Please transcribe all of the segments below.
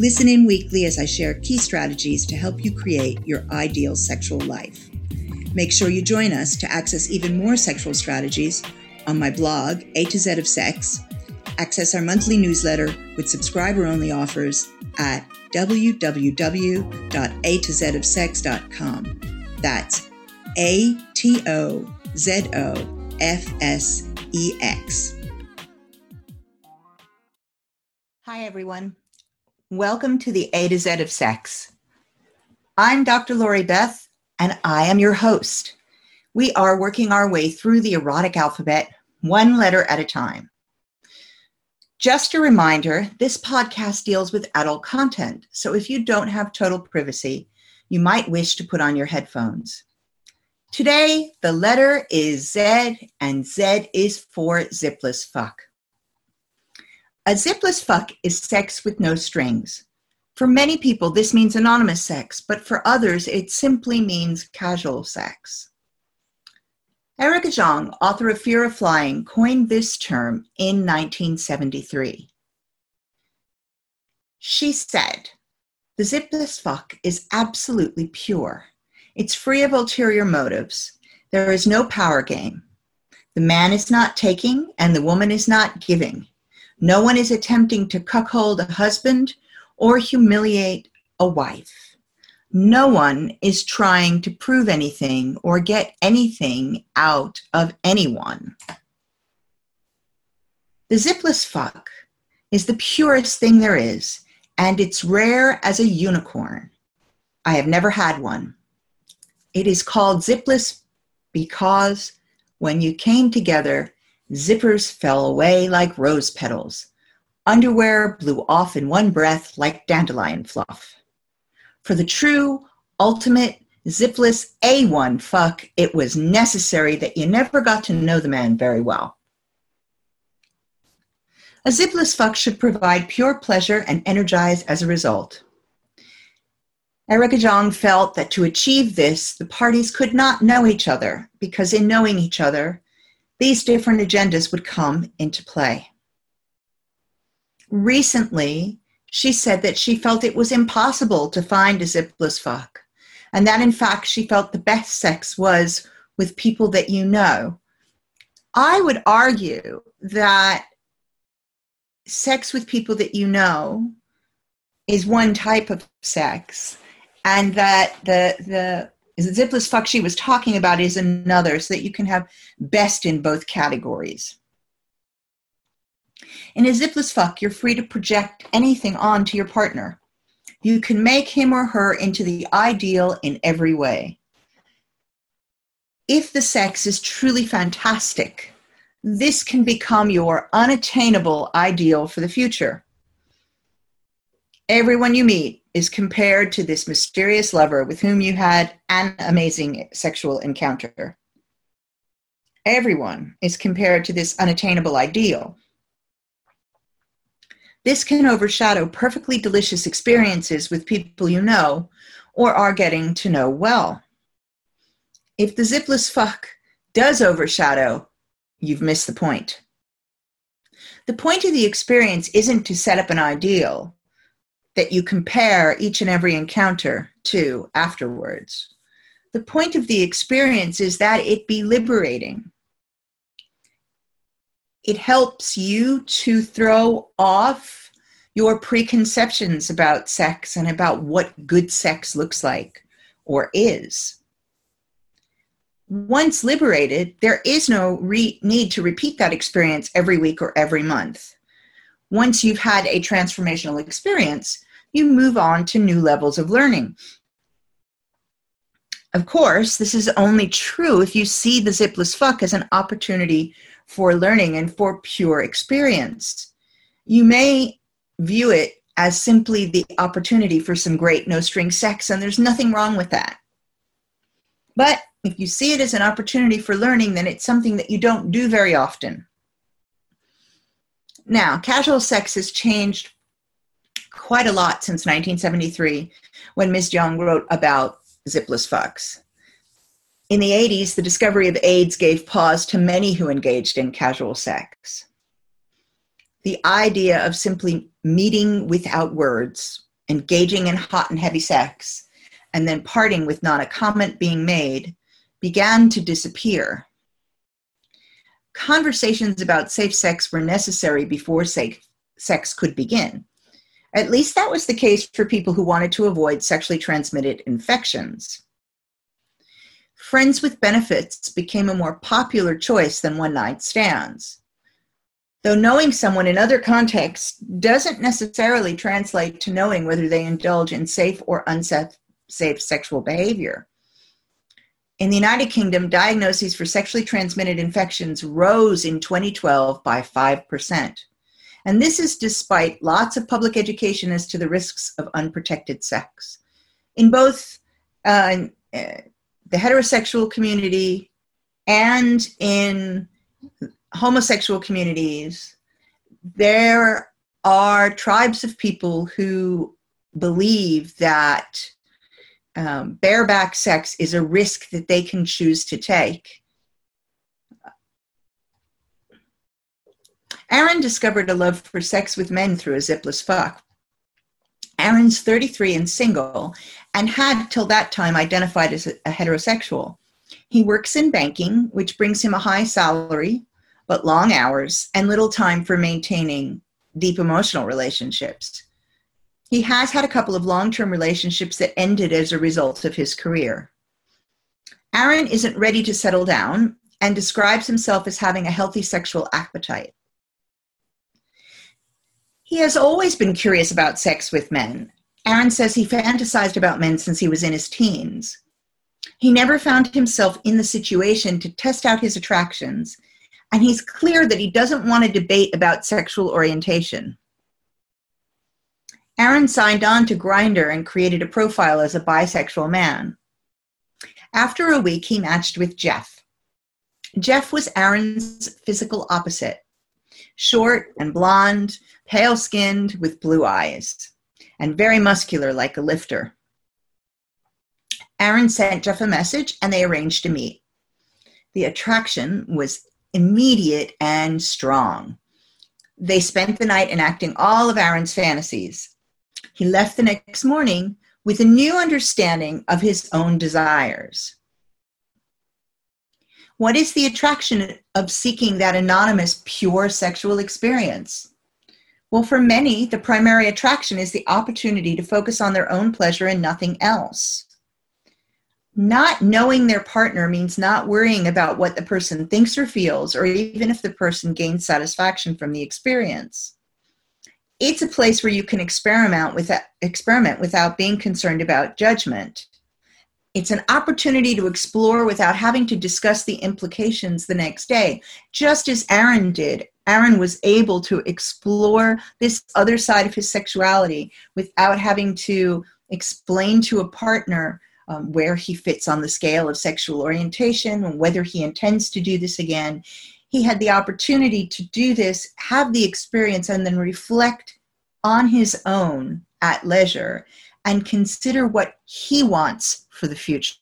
Listen in weekly as I share key strategies to help you create your ideal sexual life. Make sure you join us to access even more sexual strategies on my blog, A to Z of Sex, access our monthly newsletter with subscriber only offers at www.a to z of www.atozofsex.com. That's A T O Z O F S E X. Hi, everyone. Welcome to the A to Z of Sex. I'm Dr. Lori Beth, and I am your host. We are working our way through the erotic alphabet, one letter at a time. Just a reminder this podcast deals with adult content, so if you don't have total privacy, you might wish to put on your headphones. Today, the letter is Z, and Z is for zipless fuck. A zipless fuck is sex with no strings. For many people, this means anonymous sex, but for others, it simply means casual sex. Erica Jong, author of Fear of Flying, coined this term in 1973. She said, The zipless fuck is absolutely pure. It's free of ulterior motives. There is no power game. The man is not taking and the woman is not giving. No one is attempting to cuckold a husband or humiliate a wife. No one is trying to prove anything or get anything out of anyone. The zipless fuck is the purest thing there is, and it's rare as a unicorn. I have never had one. It is called zipless because when you came together, Zippers fell away like rose petals. Underwear blew off in one breath like dandelion fluff. For the true, ultimate, zipless A1 fuck, it was necessary that you never got to know the man very well. A zipless fuck should provide pure pleasure and energize as a result. Erica Jong felt that to achieve this, the parties could not know each other because in knowing each other, these different agendas would come into play. Recently, she said that she felt it was impossible to find a zipless fuck, and that in fact she felt the best sex was with people that you know. I would argue that sex with people that you know is one type of sex, and that the the is the zipless fuck she was talking about is another, so that you can have best in both categories. In a zipless fuck, you're free to project anything onto your partner. You can make him or her into the ideal in every way. If the sex is truly fantastic, this can become your unattainable ideal for the future. Everyone you meet is compared to this mysterious lover with whom you had an amazing sexual encounter. Everyone is compared to this unattainable ideal. This can overshadow perfectly delicious experiences with people you know or are getting to know well. If the zipless fuck does overshadow, you've missed the point. The point of the experience isn't to set up an ideal, that you compare each and every encounter to afterwards. The point of the experience is that it be liberating. It helps you to throw off your preconceptions about sex and about what good sex looks like or is. Once liberated, there is no re- need to repeat that experience every week or every month. Once you've had a transformational experience, you move on to new levels of learning. Of course, this is only true if you see the zipless fuck as an opportunity for learning and for pure experience. You may view it as simply the opportunity for some great no string sex, and there's nothing wrong with that. But if you see it as an opportunity for learning, then it's something that you don't do very often. Now, casual sex has changed quite a lot since 1973 when Ms. Jong wrote about zipless fucks. In the 80s, the discovery of AIDS gave pause to many who engaged in casual sex. The idea of simply meeting without words, engaging in hot and heavy sex, and then parting with not a comment being made began to disappear. Conversations about safe sex were necessary before safe sex could begin. At least that was the case for people who wanted to avoid sexually transmitted infections. Friends with benefits became a more popular choice than one night stands. Though knowing someone in other contexts doesn't necessarily translate to knowing whether they indulge in safe or unsafe sexual behavior. In the United Kingdom, diagnoses for sexually transmitted infections rose in 2012 by 5%. And this is despite lots of public education as to the risks of unprotected sex. In both uh, the heterosexual community and in homosexual communities, there are tribes of people who believe that um, bareback sex is a risk that they can choose to take. Aaron discovered a love for sex with men through a zipless fuck. Aaron's 33 and single, and had till that time identified as a, heterosexual. He works in banking, which brings him a high salary, but long hours and little time for maintaining deep emotional relationships. He has had a couple of long term relationships that ended as a result of his career. Aaron isn't ready to settle down and describes himself as having a healthy sexual appetite. He has always been curious about sex with men. Aaron says he fantasized about men since he was in his teens. He never found himself in the situation to test out his attractions, and he's clear that he doesn't want to debate about sexual orientation. Aaron signed on to Grindr and created a profile as a bisexual man. After a week, he matched with Jeff. Jeff was Aaron's physical opposite short and blonde, pale skinned with blue eyes, and very muscular like a lifter. Aaron sent Jeff a message and they arranged to meet. The attraction was immediate and strong. They spent the night enacting all of Aaron's fantasies he left the next morning with a new understanding of his own desires. What is the attraction of seeking that anonymous, pure sexual experience? Well, for many, the primary attraction is the opportunity to focus on their own pleasure and nothing else. Not knowing their partner means not worrying about what the person thinks or feels, or even if the person gains satisfaction from the experience it's a place where you can experiment with experiment without being concerned about judgment it's an opportunity to explore without having to discuss the implications the next day just as aaron did. Aaron was able to explore this other side of his sexuality without having to explain to a partner um, where he fits on the scale of sexual orientation and whether he intends to do this again. He had the opportunity to do this, have the experience, and then reflect on his own at leisure and consider what he wants for the future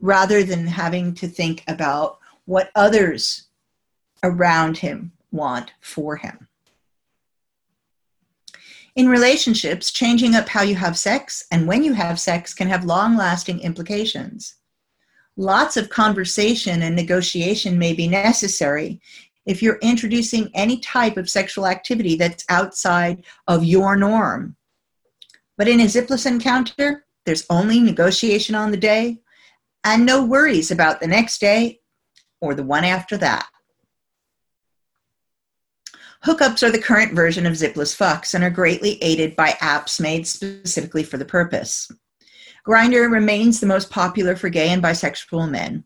rather than having to think about what others around him want for him. In relationships, changing up how you have sex and when you have sex can have long lasting implications lots of conversation and negotiation may be necessary if you're introducing any type of sexual activity that's outside of your norm. But in a zipless encounter, there's only negotiation on the day and no worries about the next day or the one after that. Hookups are the current version of zipless fucks and are greatly aided by apps made specifically for the purpose. Grindr remains the most popular for gay and bisexual men.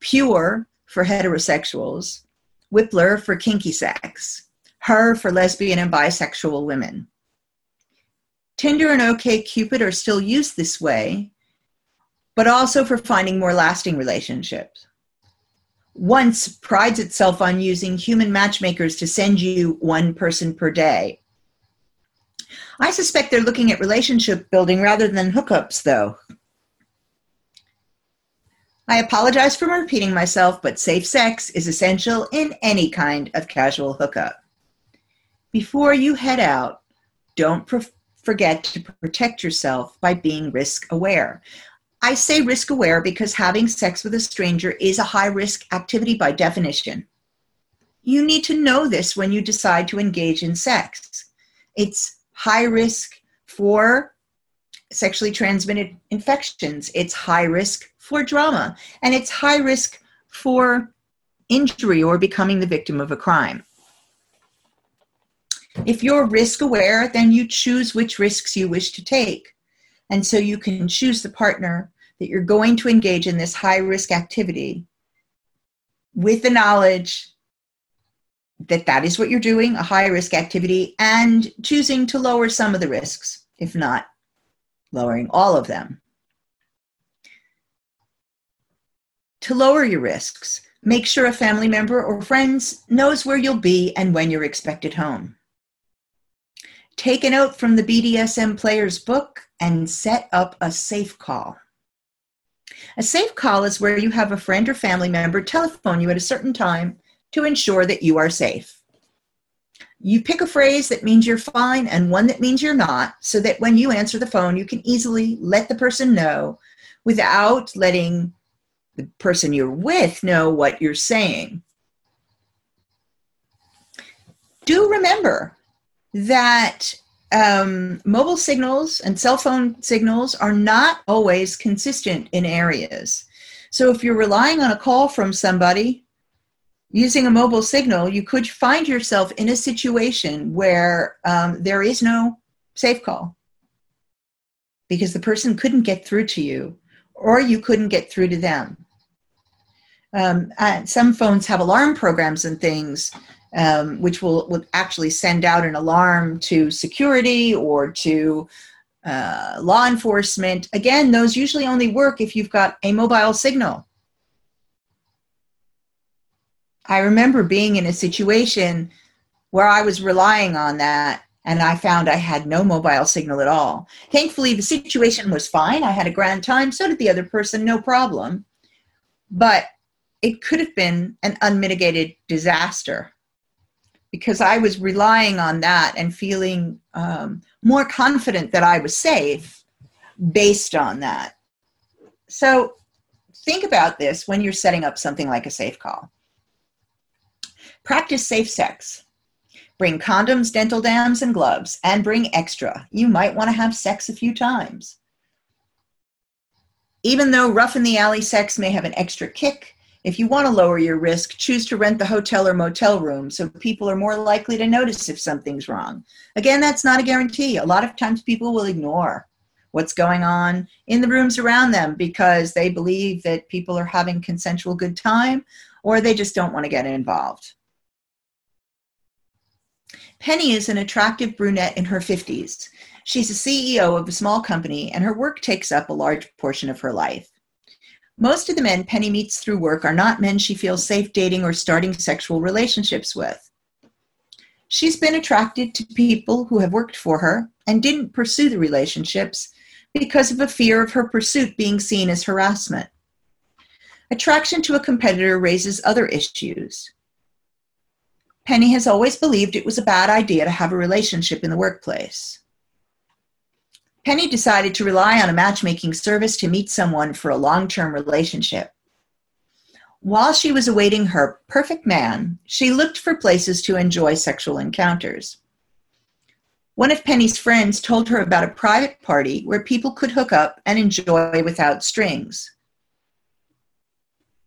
Pure for heterosexuals. Whiplr for kinky sex. Her for lesbian and bisexual women. Tinder and OKCupid are still used this way, but also for finding more lasting relationships. Once prides itself on using human matchmakers to send you one person per day. I suspect they're looking at relationship building rather than hookups, though. I apologize for repeating myself, but safe sex is essential in any kind of casual hookup. Before you head out, don't pro- forget to protect yourself by being risk aware. I say risk aware because having sex with a stranger is a high risk activity by definition. You need to know this when you decide to engage in sex. It's high risk for sexually transmitted infections, it's high risk for drama, and it's high risk for injury or becoming the victim of a crime. If you're risk aware, then you choose which risks you wish to take. And so you can choose the partner that you're going to engage in this high risk activity with the knowledge that that is what you're doing, a high risk activity, and choosing to lower some of the risks, if not lowering all of them. To lower your risks, make sure a family member or friends knows where you'll be and when you're expected home. Take a note from the BDSM Player's book and set up a safe call. A safe call is where you have a friend or family member telephone you at a certain time to ensure that you are safe. You pick a phrase that means you're fine and one that means you're not, so that when you answer the phone, you can easily let the person know without letting the person you're with know what you're saying. Do remember that um, mobile signals and cell phone signals are not always consistent in areas. So if you're relying on a call from somebody using a mobile signal, you could find yourself in a situation where um, there is no safe call because the person couldn't get through to you or you couldn't get through to them. Um, some phones have alarm programs and things um, which will, will actually send out an alarm to security or to uh, law enforcement. Again, those usually only work if you've got a mobile signal. I remember being in a situation where I was relying on that and I found I had no mobile signal at all. Thankfully, the situation was fine. I had a grand time. So did the other person, no problem. But it could have been an unmitigated disaster because I was relying on that and feeling um, more confident that I was safe based on that. So think about this when you're setting up something like a safe call. Practice safe sex. Bring condoms, dental dams, and gloves, and bring extra. You might want to have sex a few times. Even though rough in the alley sex may have an extra kick, if you want to lower your risk, choose to rent the hotel or motel room so people are more likely to notice if something's wrong. Again, that's not a guarantee. A lot of times people will ignore what's going on in the rooms around them because they believe that people are having consensual good time or they just don't want to get involved. Penny is an attractive brunette in her 50s. She's a CEO of a small company, and her work takes up a large portion of her life. Most of the men Penny meets through work are not men she feels safe dating or starting sexual relationships with. She's been attracted to people who have worked for her and didn't pursue the relationships because of a fear of her pursuit being seen as harassment. Attraction to a competitor raises other issues. Penny has always believed it was a bad idea to have a relationship in the workplace. Penny decided to rely on a matchmaking service to meet someone for a long term relationship. While she was awaiting her perfect man, she looked for places to enjoy sexual encounters. One of Penny's friends told her about a private party where people could hook up and enjoy without strings.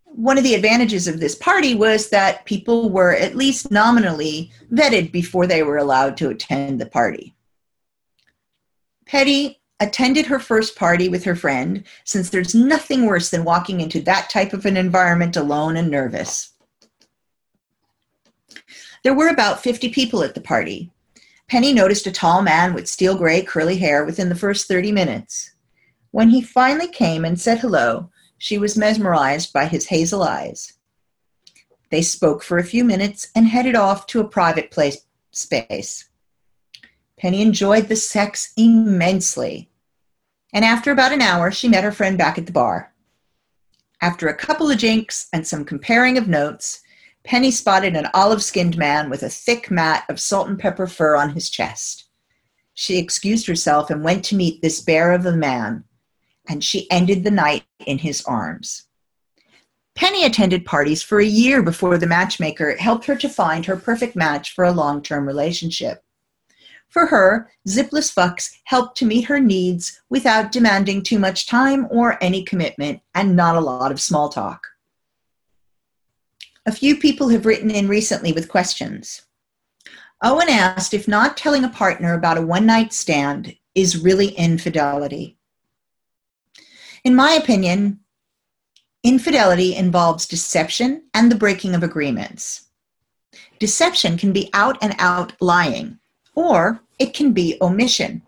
One of the advantages of this party was that people were at least nominally vetted before they were allowed to attend the party. Penny attended her first party with her friend, since there's nothing worse than walking into that type of an environment alone and nervous. There were about 50 people at the party. Penny noticed a tall man with steel gray curly hair within the first 30 minutes. When he finally came and said hello, she was mesmerized by his hazel eyes. They spoke for a few minutes and headed off to a private place space. Penny enjoyed the sex immensely. And after about an hour, she met her friend back at the bar. After a couple of jinks and some comparing of notes, Penny spotted an olive skinned man with a thick mat of salt and pepper fur on his chest. She excused herself and went to meet this bear of a man, and she ended the night in his arms. Penny attended parties for a year before the matchmaker helped her to find her perfect match for a long term relationship. For her, Zipless Fucks helped to meet her needs without demanding too much time or any commitment and not a lot of small talk. A few people have written in recently with questions. Owen asked if not telling a partner about a one night stand is really infidelity. In my opinion, Infidelity involves deception and the breaking of agreements. Deception can be out and out lying, or it can be omission.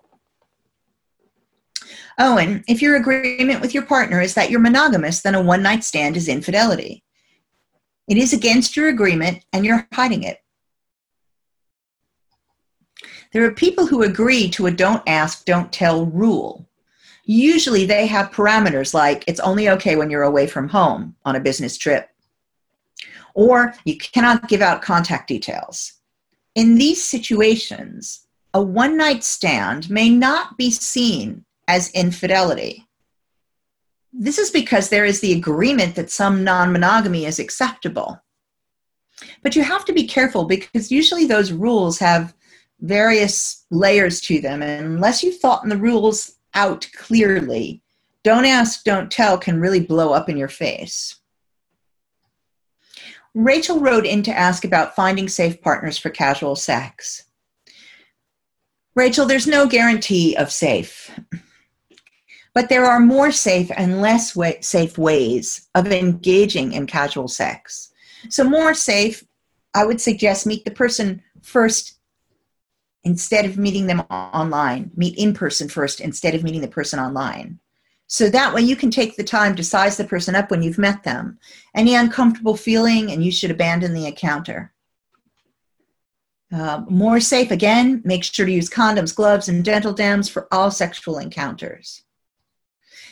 Owen, if your agreement with your partner is that you're monogamous, then a one night stand is infidelity. It is against your agreement and you're hiding it. There are people who agree to a don't ask, don't tell rule usually they have parameters like it's only okay when you're away from home on a business trip, or you cannot give out contact details. In these situations, a one night stand may not be seen as infidelity. This is because there is the agreement that some non monogamy is acceptable. But you have to be careful because usually those rules have various layers to them. And unless you've thought the rules out clearly, don't ask, don't tell can really blow up in your face. Rachel wrote in to ask about finding safe partners for casual sex. Rachel, there's no guarantee of safe, but there are more safe and less safe ways of engaging in casual sex. So, more safe, I would suggest meet the person first instead of meeting them online. Meet in person first instead of meeting the person online. So that way you can take the time to size the person up when you've met them. Any uncomfortable feeling, and you should abandon the encounter. Uh, more safe again, make sure to use condoms, gloves, and dental dams for all sexual encounters.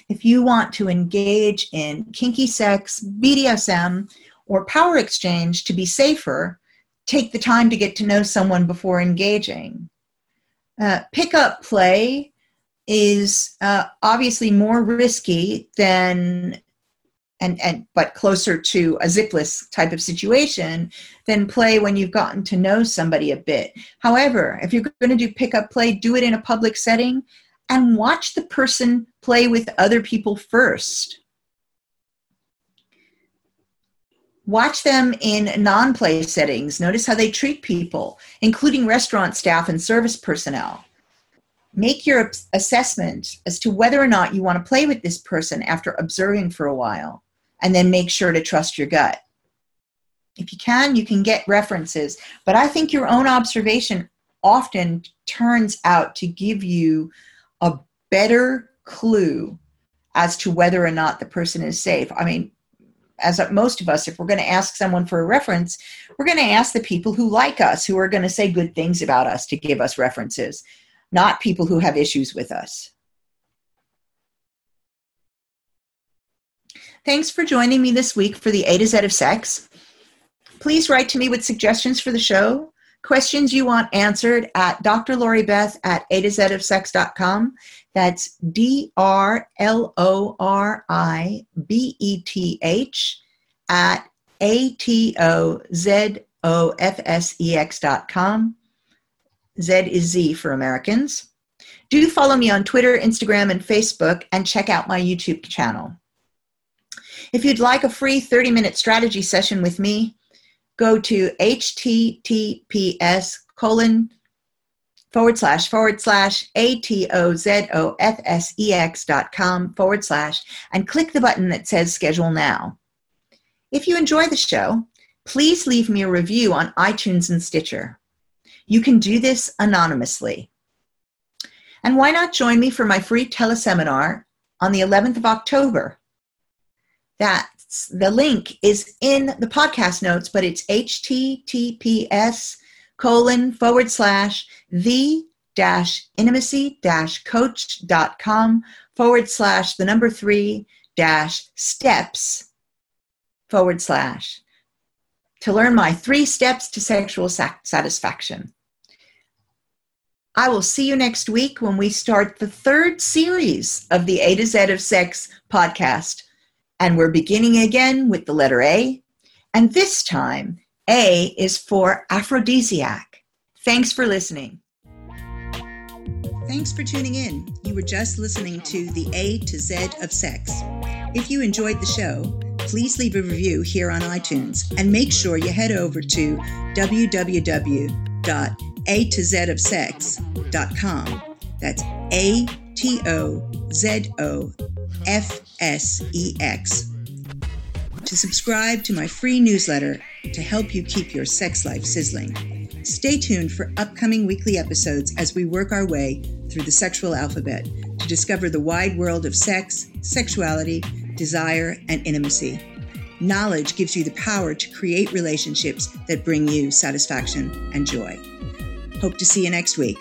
If you want to engage in kinky sex, BDSM, or power exchange to be safer, take the time to get to know someone before engaging. Uh, pickup play is uh, obviously more risky than and, and but closer to a zipless type of situation than play when you've gotten to know somebody a bit. However, if you're going to do pickup play, do it in a public setting and watch the person play with other people first. Watch them in non play settings. Notice how they treat people, including restaurant staff and service personnel. Make your assessment as to whether or not you want to play with this person after observing for a while, and then make sure to trust your gut. If you can, you can get references, but I think your own observation often turns out to give you a better clue as to whether or not the person is safe. I mean, as most of us, if we're going to ask someone for a reference, we're going to ask the people who like us, who are going to say good things about us to give us references, not people who have issues with us. Thanks for joining me this week for the A to Z of Sex. Please write to me with suggestions for the show, questions you want answered at drloribeth at a to z of sex.com. That's D R L O R I B E T H at A T O Z O F S E X dot com. Z is Z for Americans. Do follow me on Twitter, Instagram, and Facebook, and check out my YouTube channel. If you'd like a free 30 minute strategy session with me, go to https colon forward slash forward slash A-T-O-Z-O-F-S-E-X dot com forward slash and click the button that says schedule now. If you enjoy the show, please leave me a review on iTunes and Stitcher. You can do this anonymously. And why not join me for my free teleseminar on the 11th of October? That's the link is in the podcast notes, but it's https colon forward slash the dash intimacy dash coach.com forward slash the number three dash steps forward slash to learn my three steps to sexual satisfaction. I will see you next week when we start the third series of the A to Z of Sex podcast. And we're beginning again with the letter A. And this time, A is for aphrodisiac. Thanks for listening. Thanks for tuning in. You were just listening to the A to Z of Sex. If you enjoyed the show, please leave a review here on iTunes and make sure you head over to www a to Z of sex.com. That's A T O Z O F S E X. To subscribe to my free newsletter to help you keep your sex life sizzling. Stay tuned for upcoming weekly episodes as we work our way through the sexual alphabet to discover the wide world of sex, sexuality, desire, and intimacy. Knowledge gives you the power to create relationships that bring you satisfaction and joy. Hope to see you next week.